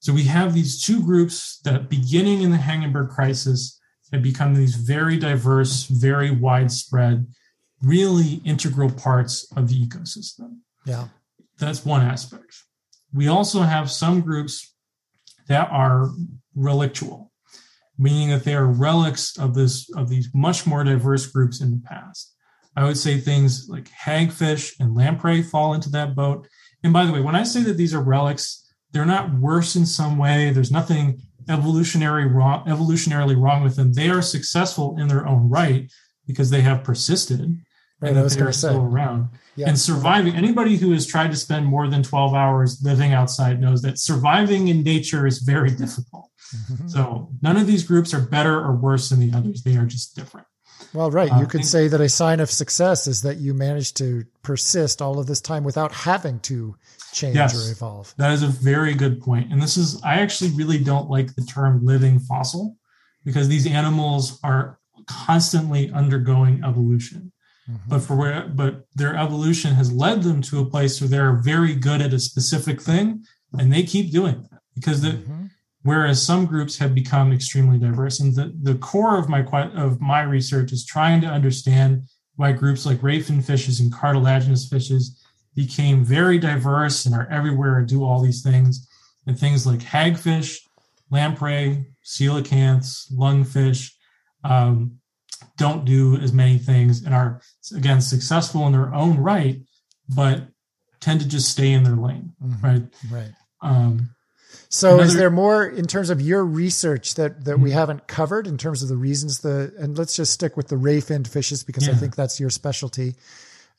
So we have these two groups that beginning in the Hangenberg crisis have become these very diverse, very widespread, really integral parts of the ecosystem. Yeah. That's one aspect. We also have some groups that are relictual, meaning that they are relics of this of these much more diverse groups in the past. I would say things like hagfish and lamprey fall into that boat. And by the way, when I say that these are relics, they're not worse in some way. There's nothing evolutionary wrong, evolutionarily wrong with them. They are successful in their own right because they have persisted right, and they are still around. Yeah. And surviving, anybody who has tried to spend more than 12 hours living outside knows that surviving in nature is very [laughs] difficult. Mm-hmm. So none of these groups are better or worse than the others. They are just different. Well, right. You uh, could say that a sign of success is that you managed to persist all of this time without having to change yes, or evolve. That is a very good point. And this is, I actually really don't like the term living fossil because these animals are constantly undergoing evolution. Mm-hmm. But for where, but their evolution has led them to a place where they're very good at a specific thing, and they keep doing that because the, mm-hmm. Whereas some groups have become extremely diverse, and the the core of my of my research is trying to understand why groups like rayfin fishes and cartilaginous fishes became very diverse and are everywhere and do all these things. And things like hagfish, lamprey, coelacanths, lungfish um, don't do as many things and are, again, successful in their own right, but tend to just stay in their lane, mm-hmm. right? Right. Um, so another, is there more in terms of your research that that mm-hmm. we haven't covered in terms of the reasons the and let's just stick with the ray finned fishes because yeah. I think that's your specialty.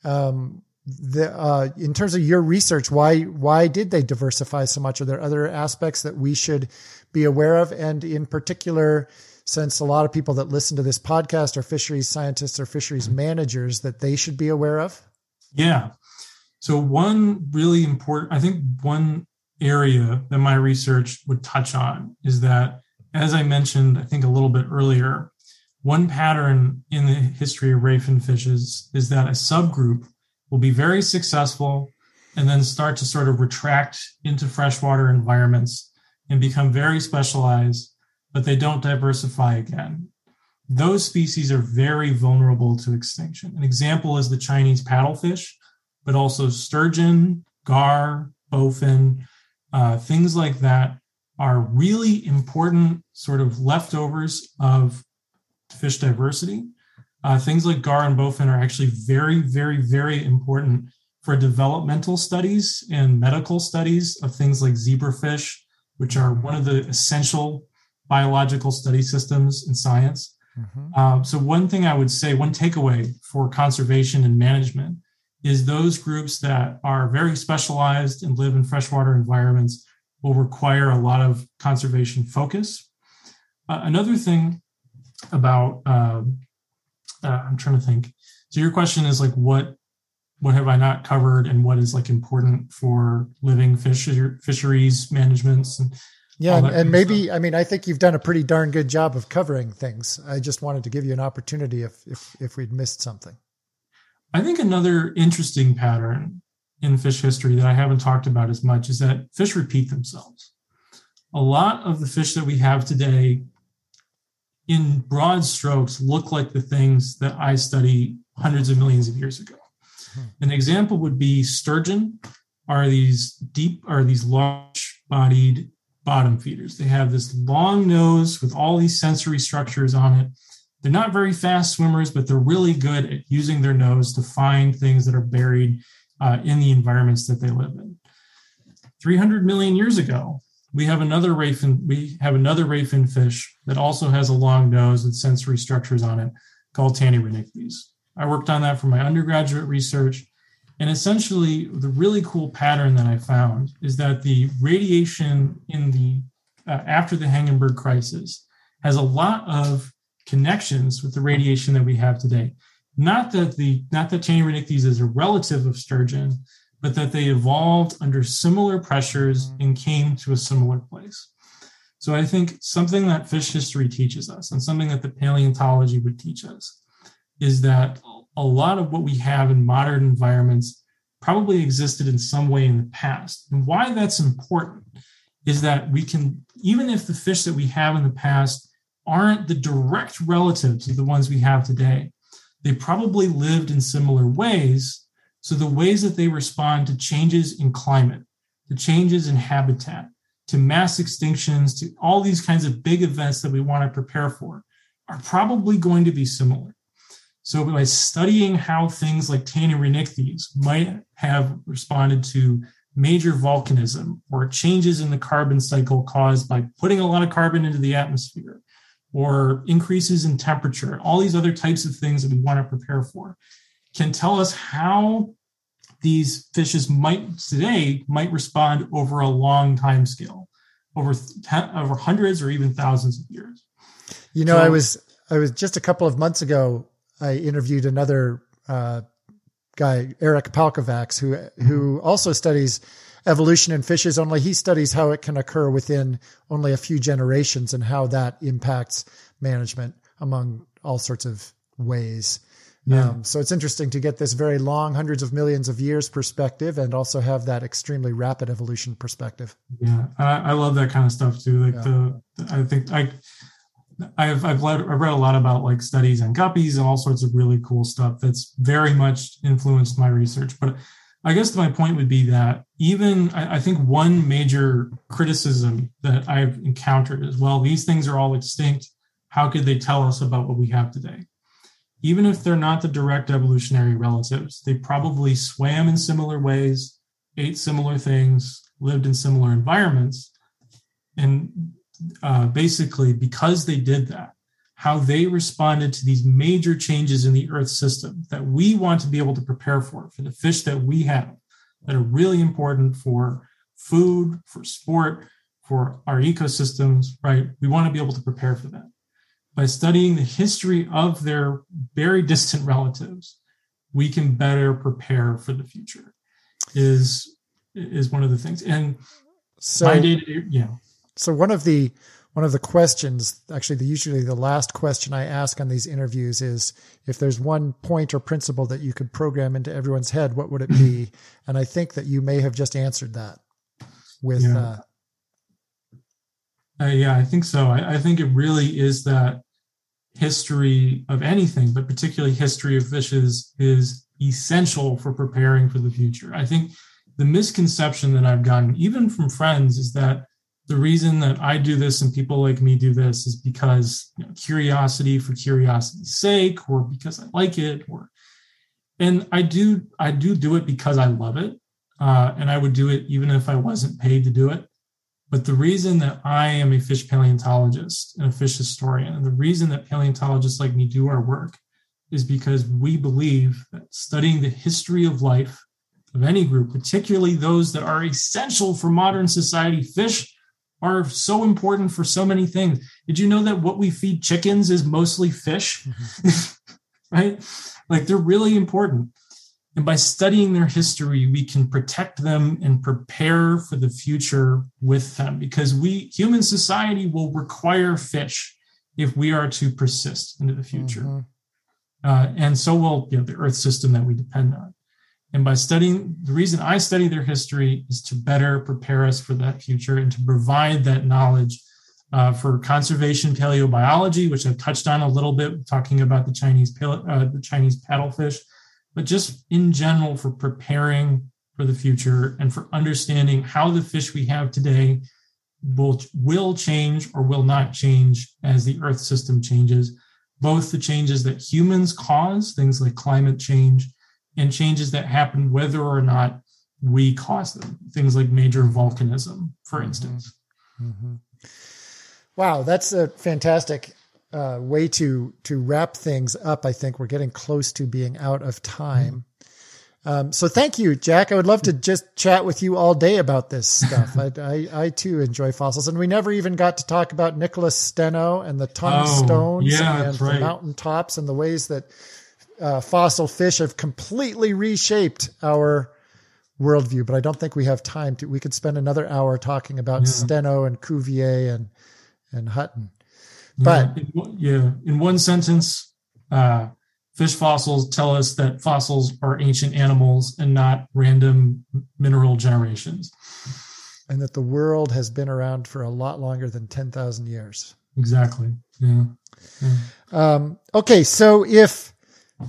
Um, the, uh, in terms of your research, why why did they diversify so much? Are there other aspects that we should be aware of? And in particular, since a lot of people that listen to this podcast are fisheries scientists or fisheries managers, that they should be aware of? Yeah. So one really important, I think one area that my research would touch on is that, as I mentioned, I think a little bit earlier, one pattern in the history of ray fin fishes is that a subgroup will be very successful and then start to sort of retract into freshwater environments and become very specialized, but they don't diversify again. Those species are very vulnerable to extinction. An example is the Chinese paddlefish, but also sturgeon, gar, bowfin, uh, things like that are really important sort of leftovers of fish diversity. Uh, things like gar and bowfin are actually very, very, very important for developmental studies and medical studies of things like zebrafish, which are one of the essential biological study systems in science. Mm-hmm. Uh, so, one thing I would say, one takeaway for conservation and management is those groups that are very specialized and live in freshwater environments will require a lot of conservation focus. Uh, another thing about uh, uh, I'm trying to think. So your question is like what what have I not covered and what is like important for living fish fisheries managements and yeah, and, and maybe I mean I think you've done a pretty darn good job of covering things. I just wanted to give you an opportunity if if if we'd missed something. I think another interesting pattern in fish history that I haven't talked about as much is that fish repeat themselves. A lot of the fish that we have today, in broad strokes, look like the things that I study hundreds of millions of years ago. Hmm. An example would be sturgeon are these deep, are these large bodied bottom feeders. They have this long nose with all these sensory structures on it they're not very fast swimmers, but they're really good at using their nose to find things that are buried uh, in the environments that they live in. 300 million years ago, we have another ray fin, we have another ray fin fish that also has a long nose with sensory structures on it called Tanyrhinichthys. I worked on that for my undergraduate research. And essentially, the really cool pattern that I found is that the radiation in the uh, after the Hangenberg crisis has a lot of connections with the radiation that we have today. Not that the not that Tanyrhinichthys is a relative of sturgeon, but that they evolved under similar pressures and came to a similar place. So I think something that fish history teaches us, and something that the paleontology would teach us, is that a lot of what we have in modern environments probably existed in some way in the past. And why that's important is that we can, even if the fish that we have in the past aren't the direct relatives of the ones we have today. They probably lived in similar ways. So the ways that they respond to changes in climate, to changes in habitat, to mass extinctions, to all these kinds of big events that we want to prepare for are probably going to be similar. So by studying how things like Tanyrhinichthys might have responded to major volcanism or changes in the carbon cycle caused by putting a lot of carbon into the atmosphere or increases in temperature, all these other types of things that we want to prepare for, can tell us how these fishes might today might respond over a long time scale, over over hundreds or even thousands of years. You know, so, I was I was just a couple of months ago. I interviewed another uh, guy, Eric Palkovacs, who who also studies evolution in fishes, only he studies how it can occur within only a few generations and how that impacts management among all sorts of ways. Yeah. Um, so it's interesting to get this very long, hundreds of millions of years perspective, and also have that extremely rapid evolution perspective. Yeah, I, I love that kind of stuff too. Like yeah. the, I think I, I've I've, read, I've read a lot about like studies on guppies and all sorts of really cool stuff that's very much influenced my research. But I guess my point would be that even I, I, think one major criticism that I've encountered is well, these things are all extinct. How could they tell us about what we have today? Even if they're not the direct evolutionary relatives, they probably swam in similar ways, ate similar things, lived in similar environments. And uh, basically, because they did that, how they responded to these major changes in the Earth system that we want to be able to prepare for, for the fish that we have that are really important for food, for sport, for our ecosystems, right? We want to be able to prepare for that. By studying the history of their very distant relatives, we can better prepare for the future. Is is one of the things. And so, my data, yeah. So one of the one of the questions, actually, the usually the last question I ask on these interviews is if there's one point or principle that you could program into everyone's head, what would it be? [clears throat] and I think that you may have just answered that with. Yeah. Uh, uh, yeah, I think so. I, I think it really is that history of anything, but particularly history of fishes, is essential for preparing for the future. I think the misconception that I've gotten, even from friends, is that the reason that I do this and people like me do this is because you know, curiosity for curiosity's sake, or because I like it, or and I do I do do it because I love it, uh, and I would do it even if I wasn't paid to do it. But the reason that I am a fish paleontologist and a fish historian, and the reason that paleontologists like me do our work, is because we believe that studying the history of life of any group, particularly those that are essential for modern society, fish are so important for so many things. Did you know that what we feed chickens is mostly fish? Mm-hmm. [laughs] right? Like they're really important. And by studying their history, we can protect them and prepare for the future with them because we, human society, will require fish if we are to persist into the future. Mm-hmm. Uh, and so will you know, the Earth system that we depend on. And by studying, the reason I study their history is to better prepare us for that future and to provide that knowledge uh, for conservation paleobiology, which I've touched on a little bit, talking about the Chinese uh, the Chinese paddlefish, but just in general for preparing for the future and for understanding how the fish we have today will will change or will not change as the Earth system changes. Both the changes that humans cause, things like climate change, and changes that happen whether or not we cause them. Things like major volcanism, for mm-hmm. instance. Mm-hmm. Wow, that's a fantastic uh, way to to wrap things up. I think we're getting close to being out of time. Um, so thank you, Jack. I would love to just chat with you all day about this stuff. I, I, I, too enjoy fossils, and we never even got to talk about Nicholas Steno and the tongue stones oh, yeah, and right. the mountain tops and the ways that uh, fossil fish have completely reshaped our worldview, but I don't think we have time to. We could spend another hour talking about yeah. Steno and Cuvier and and Hutton. But yeah, in, yeah, in one sentence, uh, fish fossils tell us that fossils are ancient animals and not random mineral generations, and that the world has been around for a lot longer than ten thousand years. Exactly. Yeah. yeah. Um, okay, so if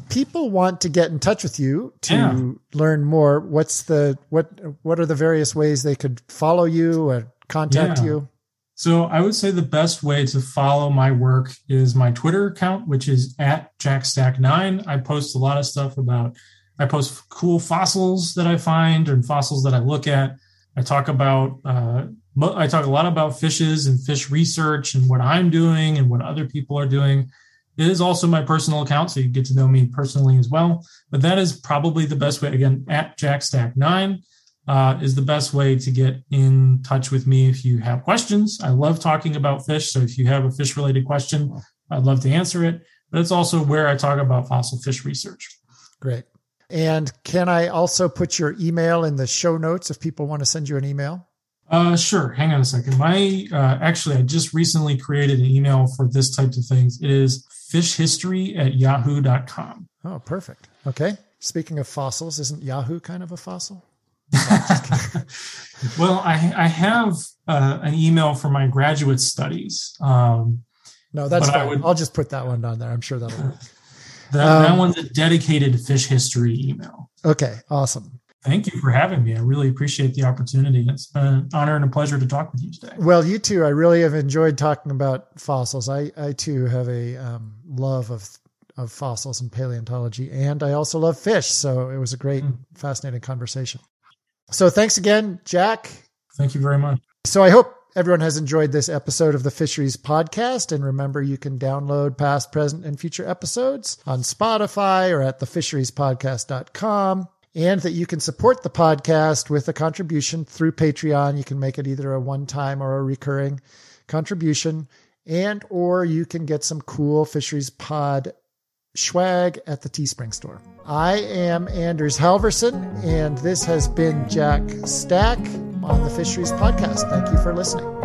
people want to get in touch with you to yeah. learn more, what's the what what are the various ways they could follow you or contact yeah. you? So I would say the best way to follow my work is my Twitter account, which is at JackStack9. I post a lot of stuff about I post cool fossils that I find and fossils that I look at. I talk about uh, I talk a lot about fishes and fish research and what I'm doing and what other people are doing. It is also my personal account, so you get to know me personally as well. But that is probably the best way. Again, at JackStack9 uh, is the best way to get in touch with me if you have questions. I love talking about fish. So if you have a fish related question, I'd love to answer it. But it's also where I talk about fossil fish research. Great. And can I also put your email in the show notes if people want to send you an email? Uh, sure. Hang on a second. My uh, actually, I just recently created an email for this type of things. It is fishhistory at yahoo.com. Oh, perfect. Okay. Speaking of fossils, isn't Yahoo kind of a fossil? [laughs] well, I, I have uh, an email for my graduate studies. Um, no, that's fine. Would, I'll just put that one down there. I'm sure that'll work. [laughs] That, um, that one's a dedicated fish history email. Okay, awesome. Thank you for having me. I really appreciate the opportunity. It's been an honor and a pleasure to talk with you today. Well, you too. I really have enjoyed talking about fossils. I, I too have a um, love of of fossils and paleontology, and I also love fish. So it was a great, mm. fascinating conversation. So thanks again, Jack. Thank you very much. So I hope everyone has enjoyed this episode of the Fisheries Podcast. And remember, you can download past, present, and future episodes on Spotify or at thefisheriespodcast.com. And that you can support the podcast with a contribution through Patreon. You can make it either a one time or a recurring contribution. And or you can get some cool Fisheries Pod swag at the Teespring store. I am Anders Halverson, and this has been Jack Stack on the Fisheries Podcast. Thank you for listening.